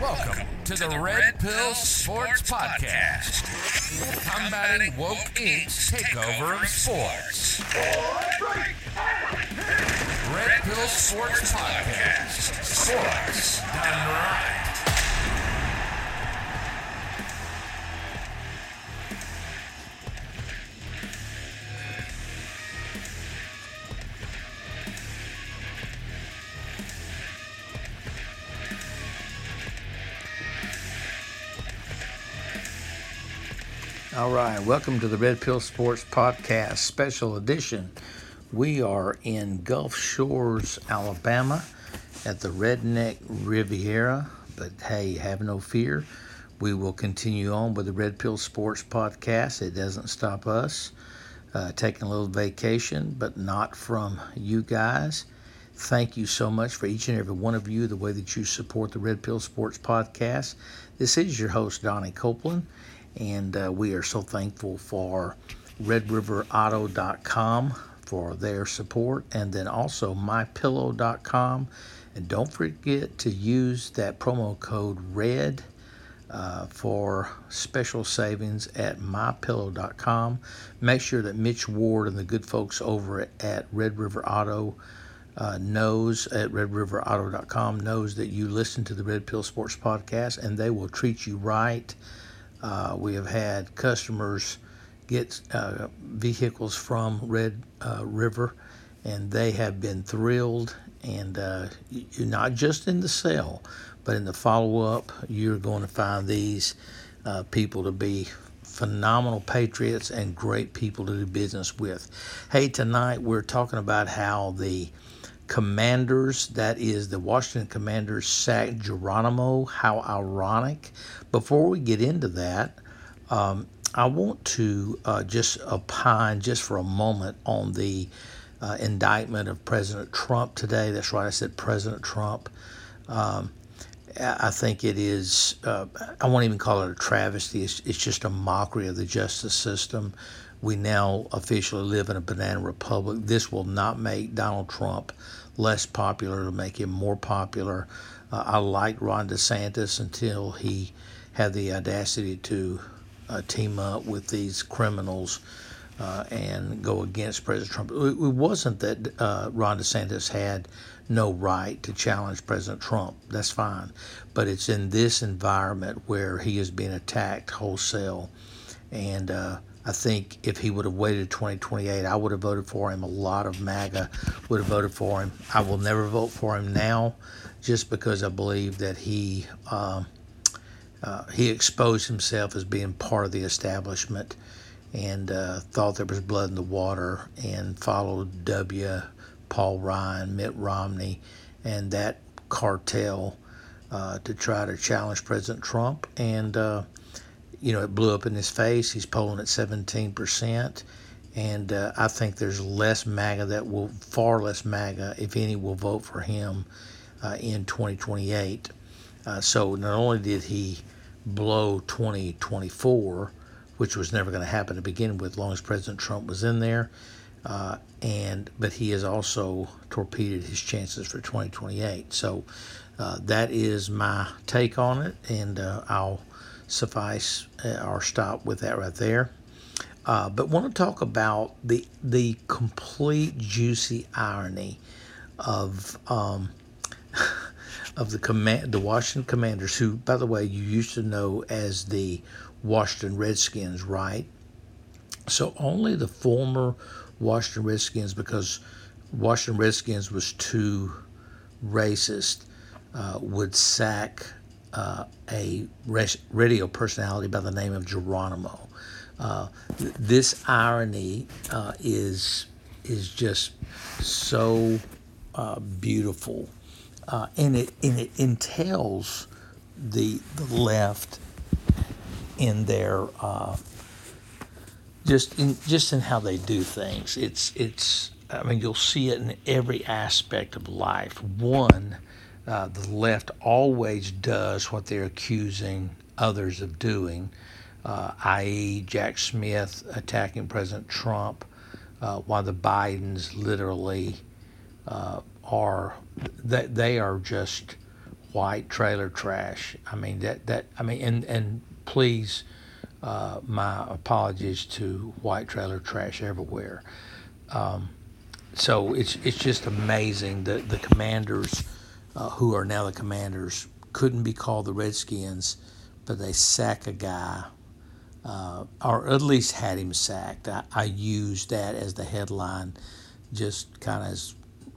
Welcome to the Red Pill Sports Podcast, combating woke Inc.'s takeover of sports. Red Pill Sports Podcast, sports done right. Right, welcome to the Red Pill Sports Podcast Special Edition. We are in Gulf Shores, Alabama, at the Redneck Riviera. But hey, have no fear. We will continue on with the Red Pill Sports Podcast. It doesn't stop us. Uh, taking a little vacation, but not from you guys. Thank you so much for each and every one of you, the way that you support the Red Pill Sports Podcast. This is your host, Donnie Copeland and uh, we are so thankful for redriverauto.com for their support and then also mypillow.com and don't forget to use that promo code red uh, for special savings at mypillow.com make sure that mitch ward and the good folks over at, red river auto uh, knows at redriverauto.com knows that you listen to the red pill sports podcast and they will treat you right uh, we have had customers get uh, vehicles from Red uh, River, and they have been thrilled. And uh, not just in the sale, but in the follow up, you're going to find these uh, people to be phenomenal patriots and great people to do business with. Hey, tonight we're talking about how the Commanders, that is the Washington Commanders, sacked Geronimo. How ironic. Before we get into that, um, I want to uh, just opine just for a moment on the uh, indictment of President Trump today. That's right, I said President Trump. Um, I think it is, uh, I won't even call it a travesty, it's, it's just a mockery of the justice system. We now officially live in a banana republic. This will not make Donald Trump less popular, to make him more popular. Uh, I liked Ron DeSantis until he had the audacity to uh, team up with these criminals uh, and go against President Trump. It, it wasn't that uh, Ron DeSantis had no right to challenge President Trump. That's fine. But it's in this environment where he is being attacked wholesale. And uh, I think if he would have waited 2028, I would have voted for him. A lot of MAGA would have voted for him. I will never vote for him now, just because I believe that he um, uh, he exposed himself as being part of the establishment and uh, thought there was blood in the water and followed W. Paul Ryan, Mitt Romney, and that cartel uh, to try to challenge President Trump and uh, you know, it blew up in his face. He's polling at 17%. And uh, I think there's less MAGA that will, far less MAGA, if any, will vote for him uh, in 2028. Uh, so not only did he blow 2024, which was never going to happen to begin with, long as President Trump was in there, uh, and but he has also torpedoed his chances for 2028. So uh, that is my take on it, and uh, I'll suffice uh, or stop with that right there. Uh, but want to talk about the the complete juicy irony of um, of the command the Washington Commanders, who by the way you used to know as the Washington Redskins, right? So only the former Washington Redskins, because Washington Redskins was too racist, uh, would sack uh, a radio personality by the name of Geronimo. Uh, th- this irony uh, is is just so uh, beautiful, uh, and it and it entails the the left in their uh, just in just in how they do things. It's it's I mean you'll see it in every aspect of life. One uh, the left always does what they're accusing others of doing, uh, i.e., Jack Smith attacking President Trump, uh, while the Bidens literally uh, are they, they are just white trailer trash. I mean that that I mean and and please uh, my apologies to white trailer trash everywhere. Um, so it's it's just amazing that the commanders uh, who are now the commanders couldn't be called the Redskins, but they sack a guy. Uh, or at least had him sacked. I, I used that as the headline, just kind of as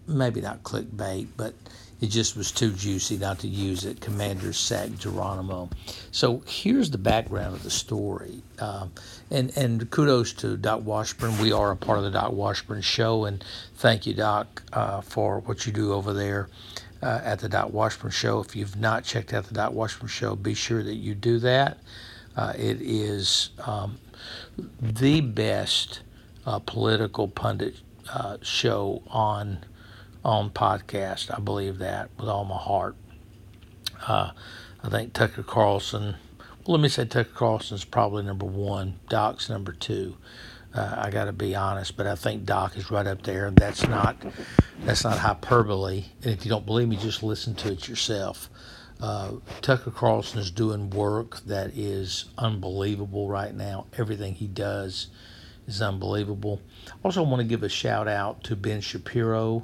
maybe not clickbait, but it just was too juicy not to use it. Commander sacked Geronimo. So here's the background of the story. Um, and, and kudos to Doc Washburn. We are a part of the Doc Washburn Show. And thank you, Doc, uh, for what you do over there. Uh, at the Doc Washburn Show. If you've not checked out the Doc Washburn Show, be sure that you do that. Uh, it is um, the best uh, political pundit uh, show on on podcast. I believe that with all my heart. Uh, I think Tucker Carlson. Well, let me say Tucker Carlson is probably number one. Doc's number two. Uh, I got to be honest, but I think Doc is right up there, and that's not that's not hyperbole. And if you don't believe me, just listen to it yourself. Uh, Tucker Carlson is doing work that is unbelievable right now. Everything he does is unbelievable. Also, want to give a shout out to Ben Shapiro.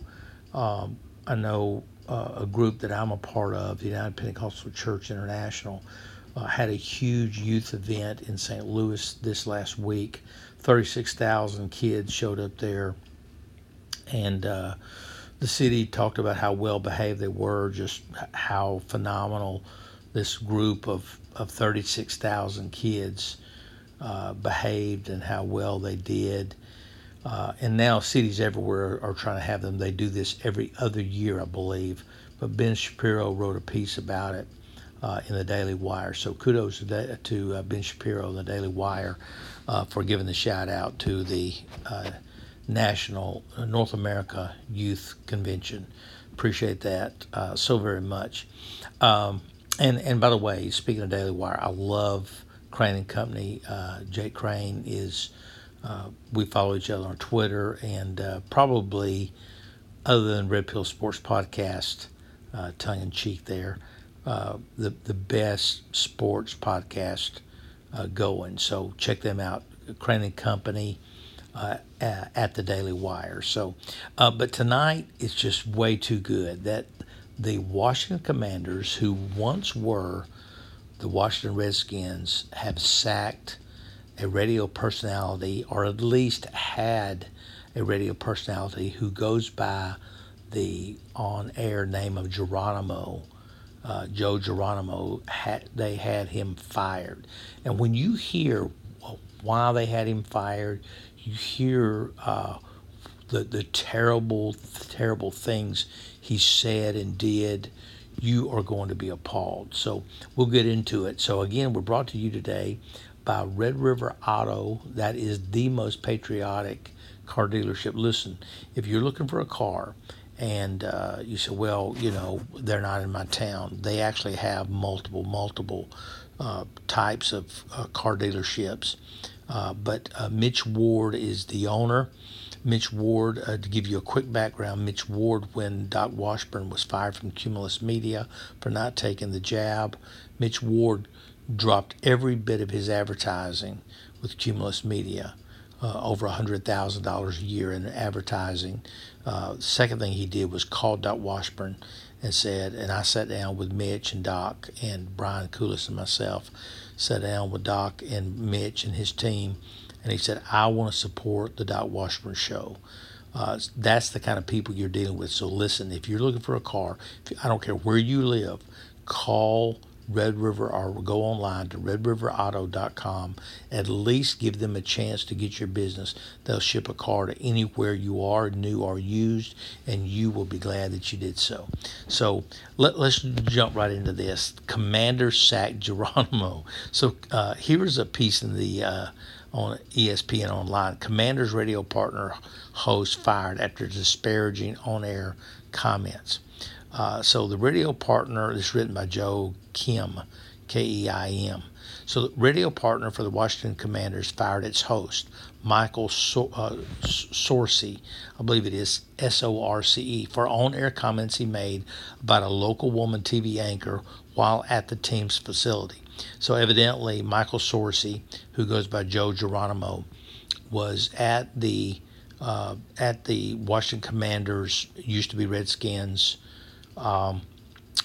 Um, I know uh, a group that I'm a part of, the United Pentecostal Church International, uh, had a huge youth event in St. Louis this last week. 36,000 kids showed up there, and uh, the city talked about how well behaved they were, just how phenomenal this group of, of 36,000 kids uh, behaved and how well they did. Uh, and now cities everywhere are trying to have them. They do this every other year, I believe. But Ben Shapiro wrote a piece about it uh, in the Daily Wire. So kudos to, to uh, Ben Shapiro in the Daily Wire uh, for giving the shout out to the uh, National uh, North America Youth Convention. Appreciate that so very much. Um, and and by the way, speaking of Daily Wire, I love Crain and Company. Jake Crain is uh, we follow each other on Twitter, and uh, probably other than Red Pill Sports Podcast, uh, tongue in cheek there, uh, the the best sports podcast uh, going. So check them out, Crain and Company. at the Daily Wire. So, but tonight it's just way too good that the Washington Commanders, who once were the Washington Redskins, have sacked a radio personality, or at least had a radio personality who goes by the on air name of Geronimo. Uh, Joe Geronimo, had, they had him fired. And when you hear why they had him fired, you hear uh, the, the terrible, terrible things he said and did, you are going to be appalled. So we'll get into it. So, again, we're brought to you today by Red River Auto. That is the most patriotic car dealership. Listen, if you're looking for a car and uh, you say, well, you know, they're not in my town, they actually have multiple, multiple uh, types of uh, car dealerships. Uh, but uh, Mitch Ward is the owner. Mitch Ward, uh, to give you a quick background, Mitch Ward, when Doc Washburn was fired from Cumulus Media for not taking the jab, Mitch Ward dropped every bit of his advertising with Cumulus Media, uh, over $100,000 a year in advertising. Uh, second thing he did was call Doc Washburn and said, and I sat down with Mitch and Doc and Brian Coolis and myself, sat down with Doc and Mitch and his team, and he said, I want to support the Doc Washburn show. Uh, that's the kind of people you're dealing with. So listen, if you're looking for a car, I don't care where you live, call Red River or go online to redriverauto.com. At least give them a chance to get your business. They'll ship a car to anywhere you are, new or used, and you will be glad that you did so. So let, us jump right into this. Commander Sack Geronimo. So uh, here's a piece in the uh, on ESPN Online. Commander's radio partner host fired after disparaging on-air comments. Uh, so the radio partner is written by Joe Kim, K E I M. So, the radio partner for the Washington Commanders fired its host, Michael so- uh, I believe it is S O R C E, for on air comments he made about a local woman TV anchor while at the team's facility. So, evidently, Michael Sorce, who goes by Joe Geronimo, was at the uh, at the Washington Commanders, used to be Redskins, um,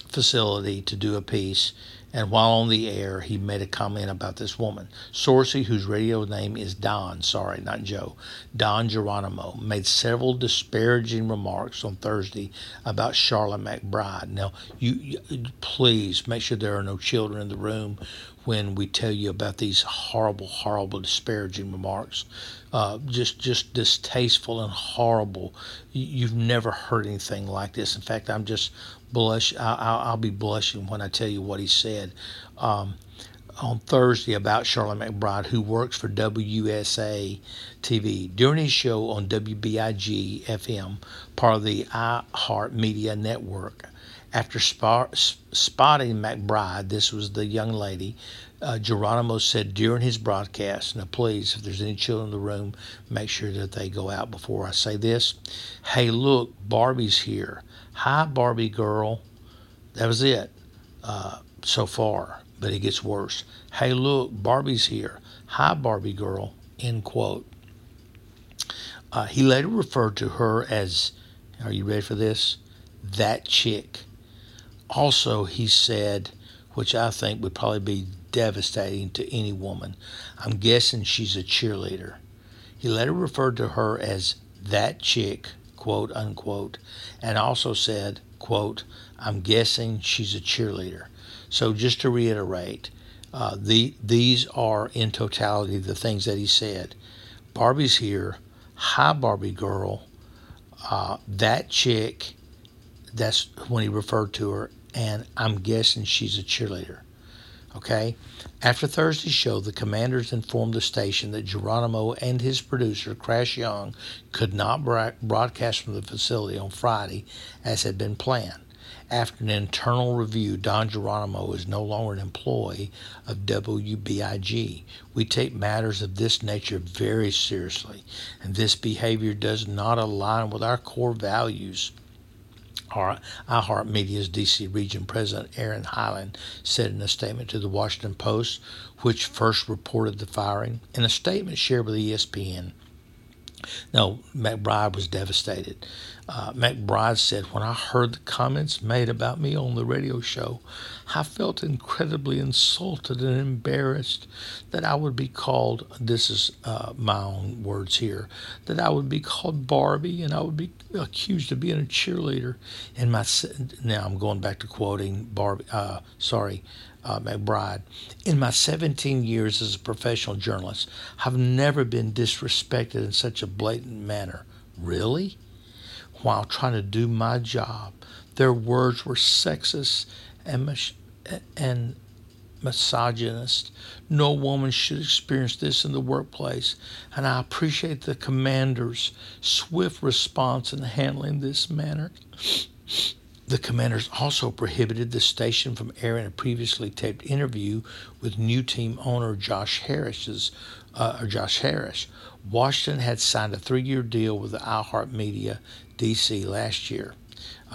facility to do a piece. And while on the air, he made a comment about this woman. Sorcy, whose radio name is Don, sorry, not Joe, Don Geronimo, made several disparaging remarks on Thursday about Charlotte McBride. Now, you, you please make sure there are no children in the room when we tell you about these horrible, horrible, disparaging remarks. Uh, just, just distasteful and horrible. You've never heard anything like this. In fact, I'm just blush. I'll, I'll be blushing when I tell you what he said um, on Thursday about Charlotte McBride, who works for WUSA TV. During his show on WBIG FM, part of the iHeart Media Network, after spot, spotting McBride, this was the young lady, uh, Geronimo said during his broadcast, now please, if there's any children in the room, make sure that they go out before I say this. Hey, look, Barbie's here. Hi, Barbie girl. That was it uh, so far, but it gets worse. Hey, look, Barbie's here. Hi, Barbie girl. End quote. Uh, he later referred to her as, are you ready for this? That chick. Also, he said, which I think would probably be devastating to any woman, I'm guessing she's a cheerleader. He later referred to her as that chick, quote unquote, and also said, quote, I'm guessing she's a cheerleader. So just to reiterate, uh, the, these are in totality the things that he said. Barbie's here. Hi, Barbie girl. Uh, that chick, that's when he referred to her, and I'm guessing she's a cheerleader. Okay? After Thursday's show, the commanders informed the station that Geronimo and his producer, Crash Young, could not broadcast from the facility on Friday as had been planned. After an internal review, Don Geronimo is no longer an employee of WBIG. We take matters of this nature very seriously, and this behavior does not align with our core values iHeartMedia's DC region president Aaron Hyland said in a statement to the Washington Post, which first reported the firing. In a statement shared with ESPN, no, McBride was devastated. Uh, McBride said, When I heard the comments made about me on the radio show, I felt incredibly insulted and embarrassed that I would be called, this is uh, my own words here, that I would be called Barbie and I would be accused of being a cheerleader. In my, now I'm going back to quoting Barbie, uh, sorry, uh, McBride. In my 17 years as a professional journalist, I've never been disrespected in such a blatant manner. Really? While trying to do my job, their words were sexist and, mis- and misogynist. No woman should experience this in the workplace, and I appreciate the commander's swift response in handling this matter. The commanders also prohibited the station from airing a previously taped interview with new team owner Josh Harris's uh, Josh Harris. Washington had signed a three-year deal with the iHeartMedia DC last year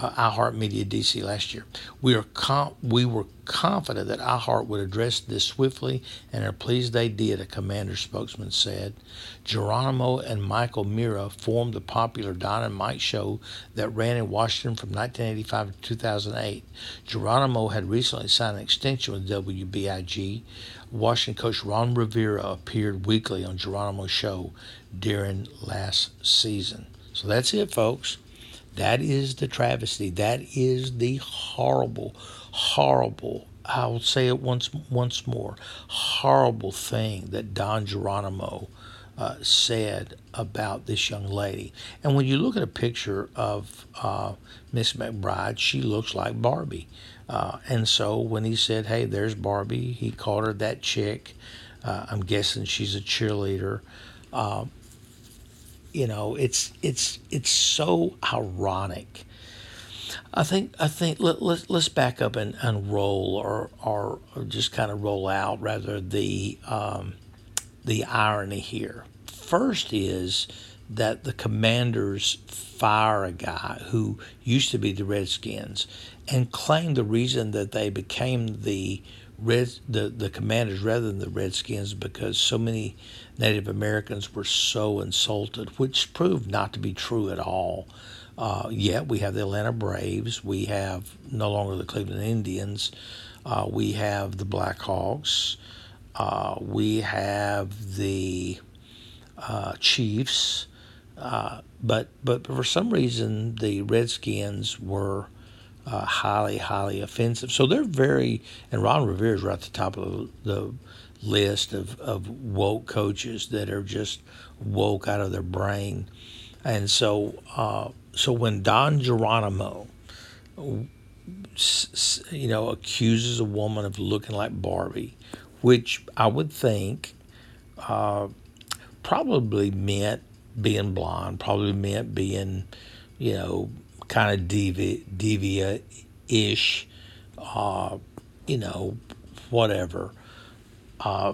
uh, iHeartMedia DC last year. We are com- we were confident that iHeart would address this swiftly and are pleased they did, a commander spokesman said. Geronimo and Mike O'Meara formed the popular Don and Mike show that ran in Washington from 1985 to 2008. Geronimo had recently signed an extension with WBIG. Washington coach Ron Rivera appeared weekly on Geronimo's show during last season. So that's it, folks. That is the travesty. That is the horrible, horrible. I will say it once once more. Horrible thing that Don Geronimo uh, said about this young lady. And when you look at a picture of uh, Miss McBride, she looks like Barbie. Uh, and so when he said, "Hey, there's Barbie," he called her that chick. Uh, I'm guessing she's a cheerleader. Um, you know, it's it's it's so ironic I think I think let, let, let's back up and, and roll or, or, or just kind of roll out rather the um, the irony here. First is that the commanders fire a guy who used to be the Redskins and claim the reason that they became the Red the, the commanders rather than the Redskins because so many Native Americans were so insulted, which proved not to be true at all. Uh, yet we have the Atlanta Braves, we have no longer the Cleveland Indians, uh, we have the Blackhawks, uh, we have the uh, Chiefs, uh, but but for some reason the Redskins were uh, highly highly offensive. So they're very and Ron Rivera is right at the top of the list of, of woke coaches that are just woke out of their brain. And so uh, so when Don Geronimo you know accuses a woman of looking like Barbie, which I would think uh, probably meant being blonde, probably meant being, you know, kind of devi- deviant ish, uh, you know, whatever. Uh,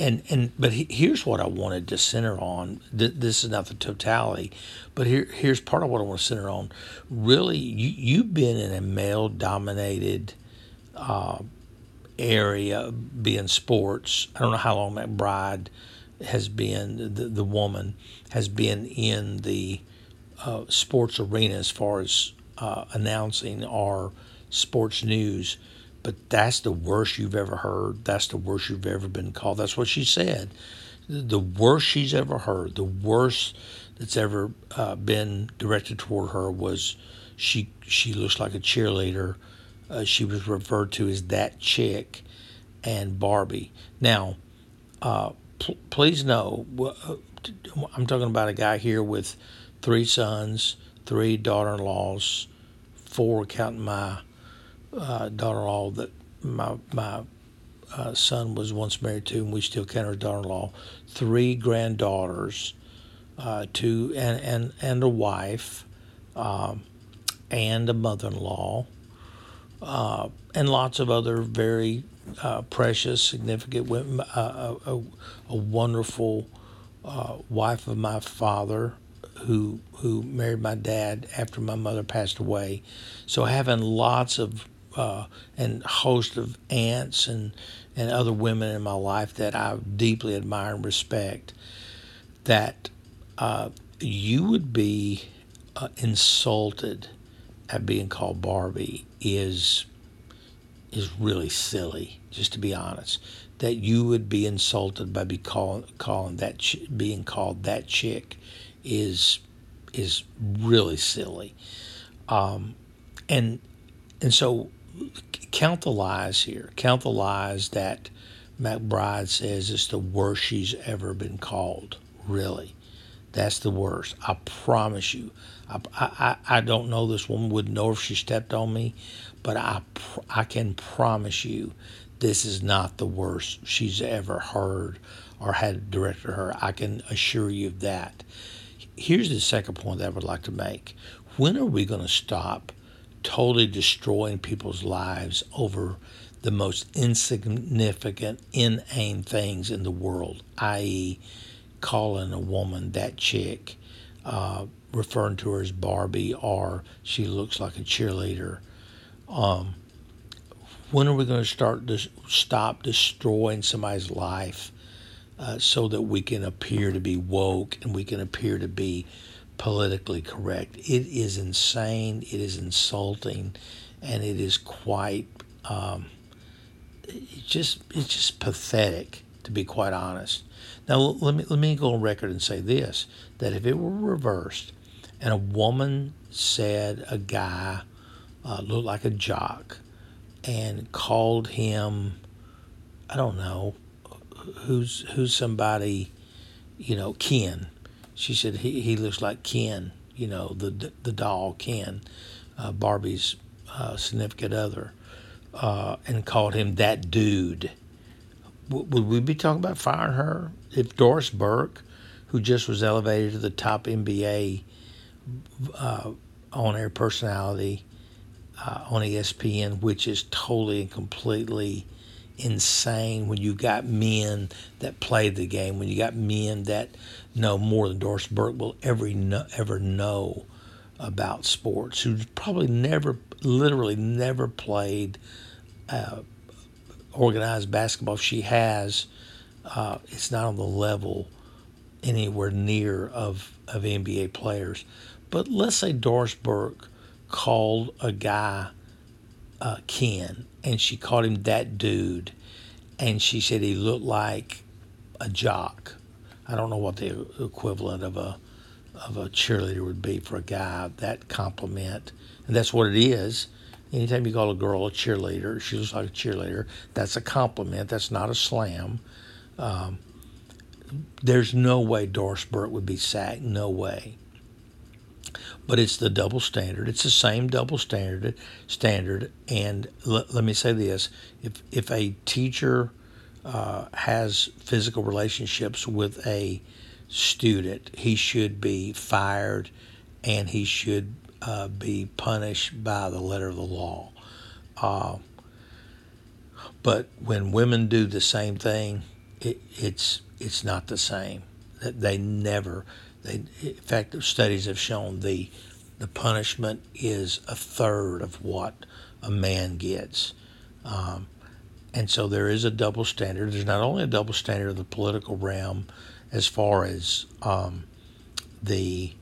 and and but he, here's what I wanted to center on. This is not the totality, but here here's part of what I want to center on. Really, you you've been in a male dominated uh, area, being sports. I don't know how long McBride has been the, the woman has been in the uh, sports arena as far as uh, announcing our sports news. But that's the worst you've ever heard. That's the worst you've ever been called. That's what she said. The worst she's ever heard, the worst that's ever uh, been directed toward her was she she looks like a cheerleader. Uh, she was referred to as that chick and Barbie. Now, uh, please know, I'm talking about a guy here with three sons, three daughter-in-laws, four counting my uh, daughter-in-law that my my uh, son was once married to, and we still count her daughter-in-law. Three granddaughters, uh, two and and and a wife, um, and a mother-in-law, uh, and lots of other very uh, precious, significant women, uh, a, a, a, wonderful uh, wife of my father who who married my dad after my mother passed away. So having lots of uh, and host of aunts and and other women in my life that I deeply admire and respect. That uh, you would be uh, insulted at being called Barbie is is really silly, just to be honest. That you would be insulted by be call, calling that being called that chick is is really silly. Um, and and so count the lies here. Count the lies that McBride says is the worst she's ever been called. Really, that's the worst. I promise you. I, I, I don't know this woman would know if she stepped on me, but I, I can promise you this is not the worst she's ever heard or had directed her. I can assure you of that. Here's the second point that I would like to make. When are we going to stop totally destroying people's lives over the most insignificant, inane things in the world, i.e., calling a woman that chick, uh, referring to her as Barbie, or she looks like a cheerleader, um, when are we going to start to stop destroying somebody's life uh, so that we can appear to be woke and we can appear to be politically correct? It is insane. It is insulting, and it is quite. Um, it's just it's just pathetic to be quite honest. Now let me let me go on record and say this: that if it were reversed, and a woman said a guy uh, looked like a jock, and called him, I don't know, who's who's somebody, you know, Ken. She said he, he looks like Ken, you know, the the doll Ken, uh, Barbie's uh, significant other, uh, and called him that dude. W- would we be talking about firing her if Doris Burke, who just was elevated to the top NBA uh, on air personality, uh, on ESPN, which is totally and completely insane when you got men that play the game, when you got men that know more than Doris Burke will ever know, ever know about sports, who probably never, literally never played uh, organized basketball. If she has, uh, it's not on the level anywhere near of, of NBA players. But let's say Doris Burke called a guy uh, Ken, and she called him that dude, and she said he looked like a jock. I don't know what the equivalent of a of a cheerleader would be for a guy that compliment, and that's what it is. Anytime you call a girl a cheerleader, she looks like a cheerleader. That's a compliment. That's not a slam. Um, there's no way Doris Burke would be sacked. No way. But it's the double standard. It's the same double standard. Standard. And l- let me say this: if if a teacher uh, has physical relationships with a student, he should be fired, and he should uh, be punished by the letter of the law. Uh, but when women do the same thing, it, it's it's not the same. That They never. They, in fact, studies have shown the the punishment is a third of what a man gets. Um, and so there is a double standard. There's not only a double standard in the political realm as far as um, the,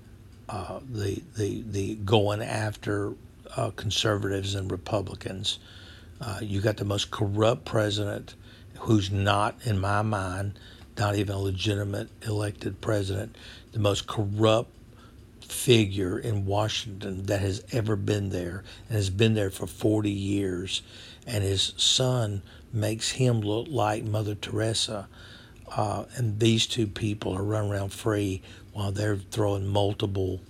uh, the, the, the going after uh, conservatives and Republicans. Uh, you got the most corrupt president who's not, in my mind, not even a legitimate elected president, the most corrupt figure in Washington that has ever been there and has been there for 40 years. And his son makes him look like Mother Teresa. Uh, and these two people are running around free while they're throwing multiple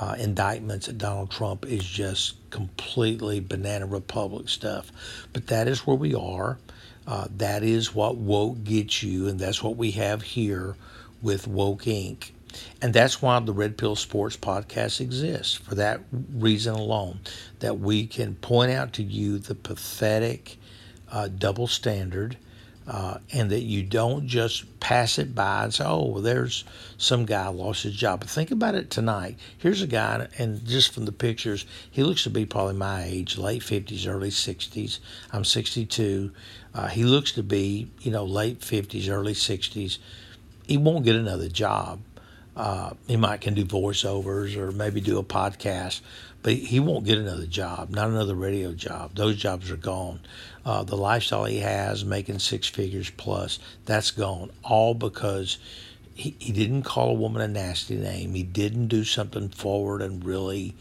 uh, indictments at Donald Trump is just completely banana republic stuff. But that is where we are. Uh, that is what woke gets you, and that's what we have here with Woke Inc. And that's why the Red Pill Sports podcast exists, for that reason alone, that we can point out to you the pathetic uh, double standard. Uh, and that you don't just pass it by and say, oh, well, there's some guy lost his job. But think about it tonight. Here's a guy, and just from the pictures, he looks to be probably my age, late 50s, early 60s. I'm 62. Uh, he looks to be, you know, late 50s, early 60s. He won't get another job. Uh, he might can do voiceovers or maybe do a podcast, but he won't get another job, not another radio job. Those jobs are gone. Uh, the lifestyle he has, making six figures plus, that's gone. All because he, he didn't call a woman a nasty name. He didn't do something forward and really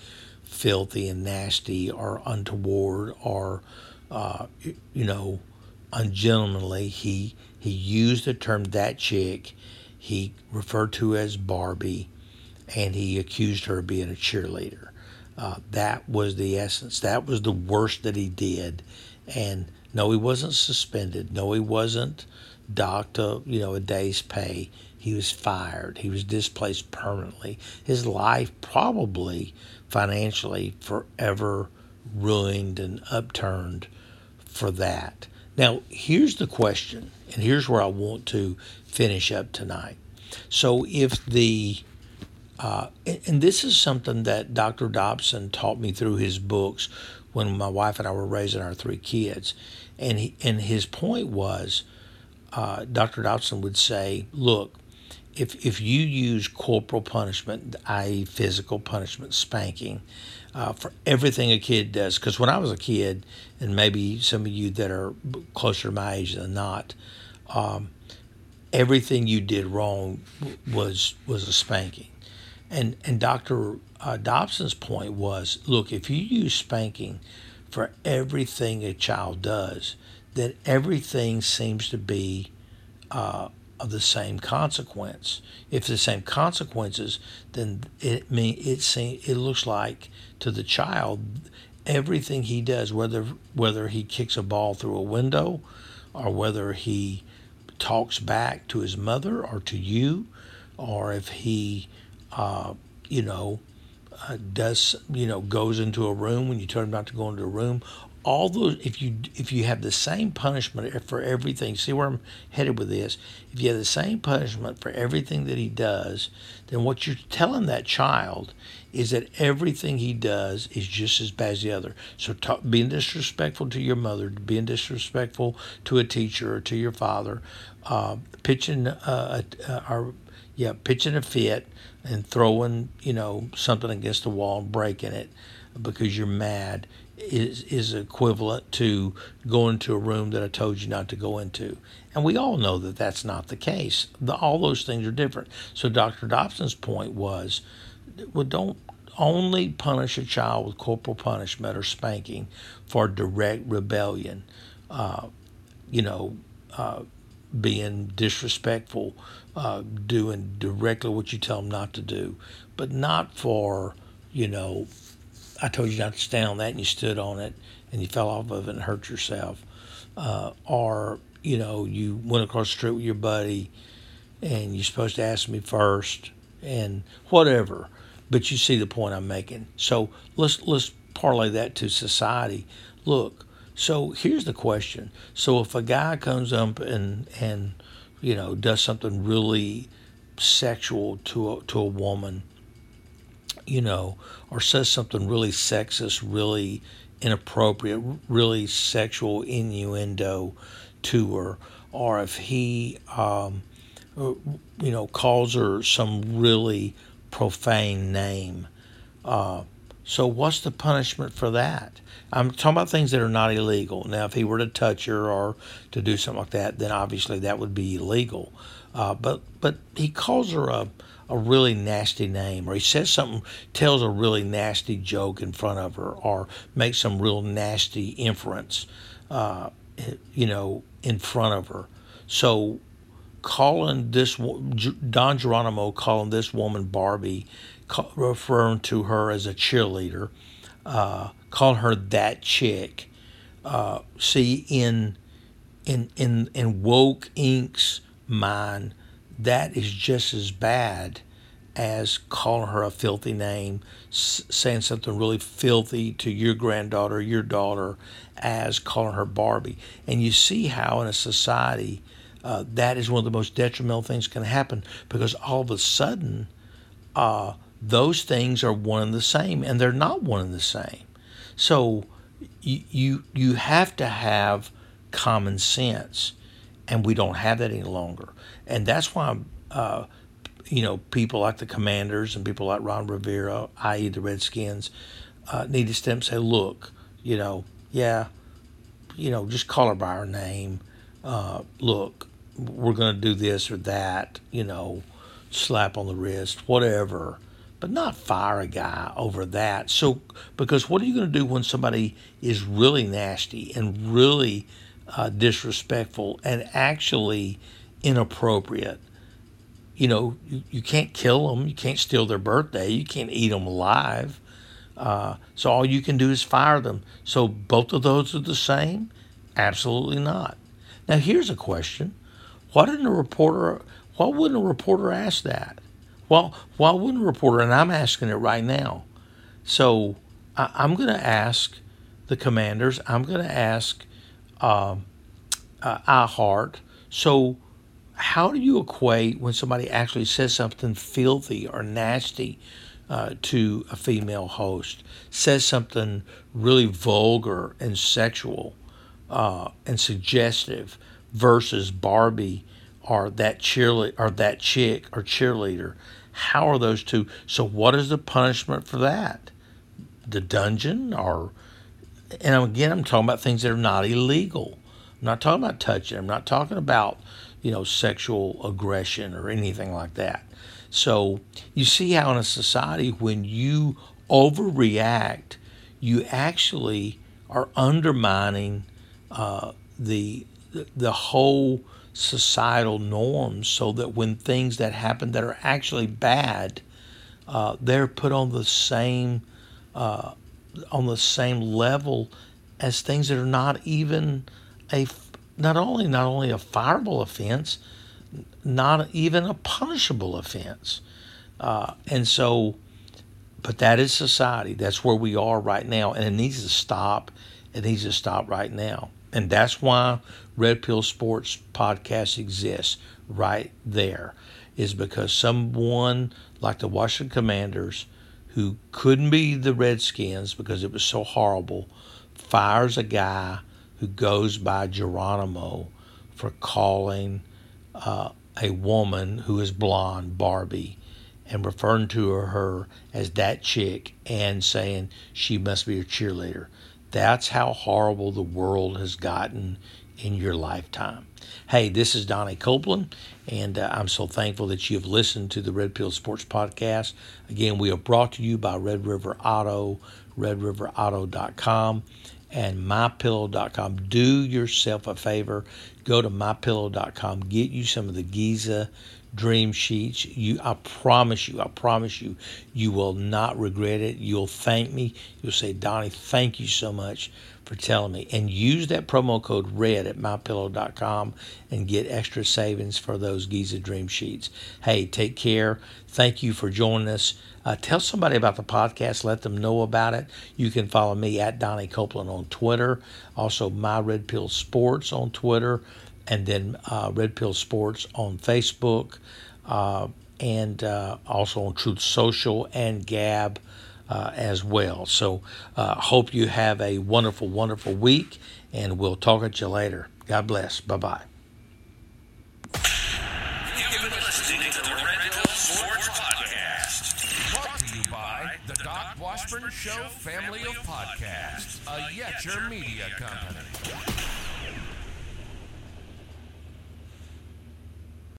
filthy and nasty or untoward or, uh, you know, ungentlemanly. He he used the term that chick he referred to as Barbie, and he accused her of being a cheerleader. Uh, that was the essence. That was the worst that he did. And no, he wasn't suspended. No, he wasn't docked a you know a day's pay. He was fired. He was displaced permanently. His life probably financially forever ruined and upturned for that. Now, here's the question, and here's where I want to finish up tonight. So, if the uh, and this is something that Dr. Dobson taught me through his books when my wife and I were raising our three kids, and he, and his point was, uh, Dr. Dobson would say, look, if if you use corporal punishment, i.e., physical punishment, spanking, uh, for everything a kid does. Because when I was a kid, and maybe some of you that are closer to my age than not, um, everything you did wrong was was a spanking. And and Dr. Uh, Dobson's point was, look, if you use spanking for everything a child does, then everything seems to be uh, of the same consequence. If the same consequences, then it mean it seem, it looks like to the child everything he does, whether whether he kicks a ball through a window, or whether he talks back to his mother or to you, or if he, uh, you know, uh, does you know goes into a room when you tell him not to go into a room all those if you if you have the same punishment for everything see where i'm headed with this? If you have the same punishment for everything that he does then what you're telling that child is that everything he does is just as bad as the other. So talk, being disrespectful to your mother being disrespectful to a teacher or to your father uh, pitching uh, a, uh, yeah pitching a fit and throwing you know something against the wall and breaking it because you're mad is is equivalent to going to a room that I told you not to go into. And we all know that that's not the case. The, all those things are different. So Dr. Dobson's point was, well, don't only punish a child with corporal punishment or spanking for direct rebellion. Uh, you know, uh, being disrespectful, uh, doing directly what you tell them not to do, but not for, you know, I told you not to stand on that and you stood on it and you fell off of it and hurt yourself. Uh, or, you know, you went across the street with your buddy and you're supposed to ask me first and whatever. But you see the point I'm making. So let's let's parlay that to society. Look, so here's the question. So if a guy comes up and and you know does something really sexual to a, to a woman, you know, or says something really sexist, really inappropriate, really sexual innuendo to her, or if he, um, you know, calls her some really profane name. Uh, so, what's the punishment for that? I'm talking about things that are not illegal. Now, if he were to touch her or to do something like that, then obviously that would be illegal. Uh, but but he calls her a a really nasty name, or he says something, tells a really nasty joke in front of her, or makes some real nasty inference, uh, you know, in front of her. So, calling this Don Geronimo calling this woman Barbie, referring to her as a cheerleader, uh, calling her that chick. Uh, see, in in in in woke Inc.'s mind that is just as bad as calling her a filthy name, saying something really filthy to your granddaughter, your daughter, as calling her Barbie. And you see how in a society uh, that is one of the most detrimental things can happen because all of a sudden uh, those things are one and the same, and they're not one and the same. So you you, you have to have common sense, and we don't have that any longer and that's why uh, you know people like the Commanders and people like Ron Rivera, i.e., the Redskins, uh, need to step and say, look, you know, yeah, you know, just call her by her name. Uh, look, we're going to do this or that, you know, slap on the wrist, whatever, but not fire a guy over that. So, because what are you going to do when somebody is really nasty and really uh, disrespectful and actually inappropriate. You know, you, you can't kill them, you can't steal their birthday, you can't eat them alive. Uh, so all you can do is fire them. So both of those are the same? Absolutely not. Now here's a question: Why didn't a reporter? Why wouldn't a reporter ask that? Well, why wouldn't a reporter? And I'm asking it right now. So I, am going to ask the commanders. I'm going to ask uh, uh, iHeart. So how do you equate when somebody actually says something filthy or nasty uh, to a female host, says something really vulgar and sexual uh, and suggestive versus Barbie or that cheerleader or that chick or cheerleader? How are those two? So, what is the punishment for that? The dungeon or and again, I'm talking about things that are not illegal. I'm not talking about touching. I'm not talking about you know, sexual aggression or anything like that. So you see how in a society when you overreact, you actually are undermining uh, the the whole societal norms, so that when things that happen that are actually bad, uh, they're put on the same uh, on the same level as things that are not even a not only not only a fireable offense, not even a punishable offense. Uh, and so but that is society. That's where we are right now, and it needs to stop. It needs to stop right now, and that's why Red Pill Sports podcast exists right there, is because someone like the Washington Commanders, who couldn't be the Redskins because it was so horrible, fires a guy who goes by Geronimo for calling uh, a woman who is blonde Barbie and referring to her as that chick and saying she must be a cheerleader. That's how horrible the world has gotten in your lifetime. Hey, this is Donnie Copeland, and uh, I'm so thankful that you have listened to the Red Pill Sports Podcast. Again, we are brought to you by Red River Auto, redriverauto.com and mypillow.com. Do yourself a favor. Go to mypillow.com. Get you some of the Giza dream sheets. You I promise you, I promise you, you will not regret it. You'll thank me. You'll say, Donnie, thank you so much for telling me. And use that promo code RED at mypillow.com and get extra savings for those Giza Dream Sheets. Hey, take care. Thank you for joining us. Uh, tell somebody about the podcast. Let them know about it. You can follow me at Donnie Copeland on Twitter. Also, My Red Pill Sports on Twitter. And then uh, Red Pill Sports on Facebook. Uh, and uh, also on Truth Social and Gab uh, as well. So, uh, hope you have a wonderful, wonderful week, and we'll talk at you later. God bless. Bye bye. Show family of podcasts, a Yetcher Media Company.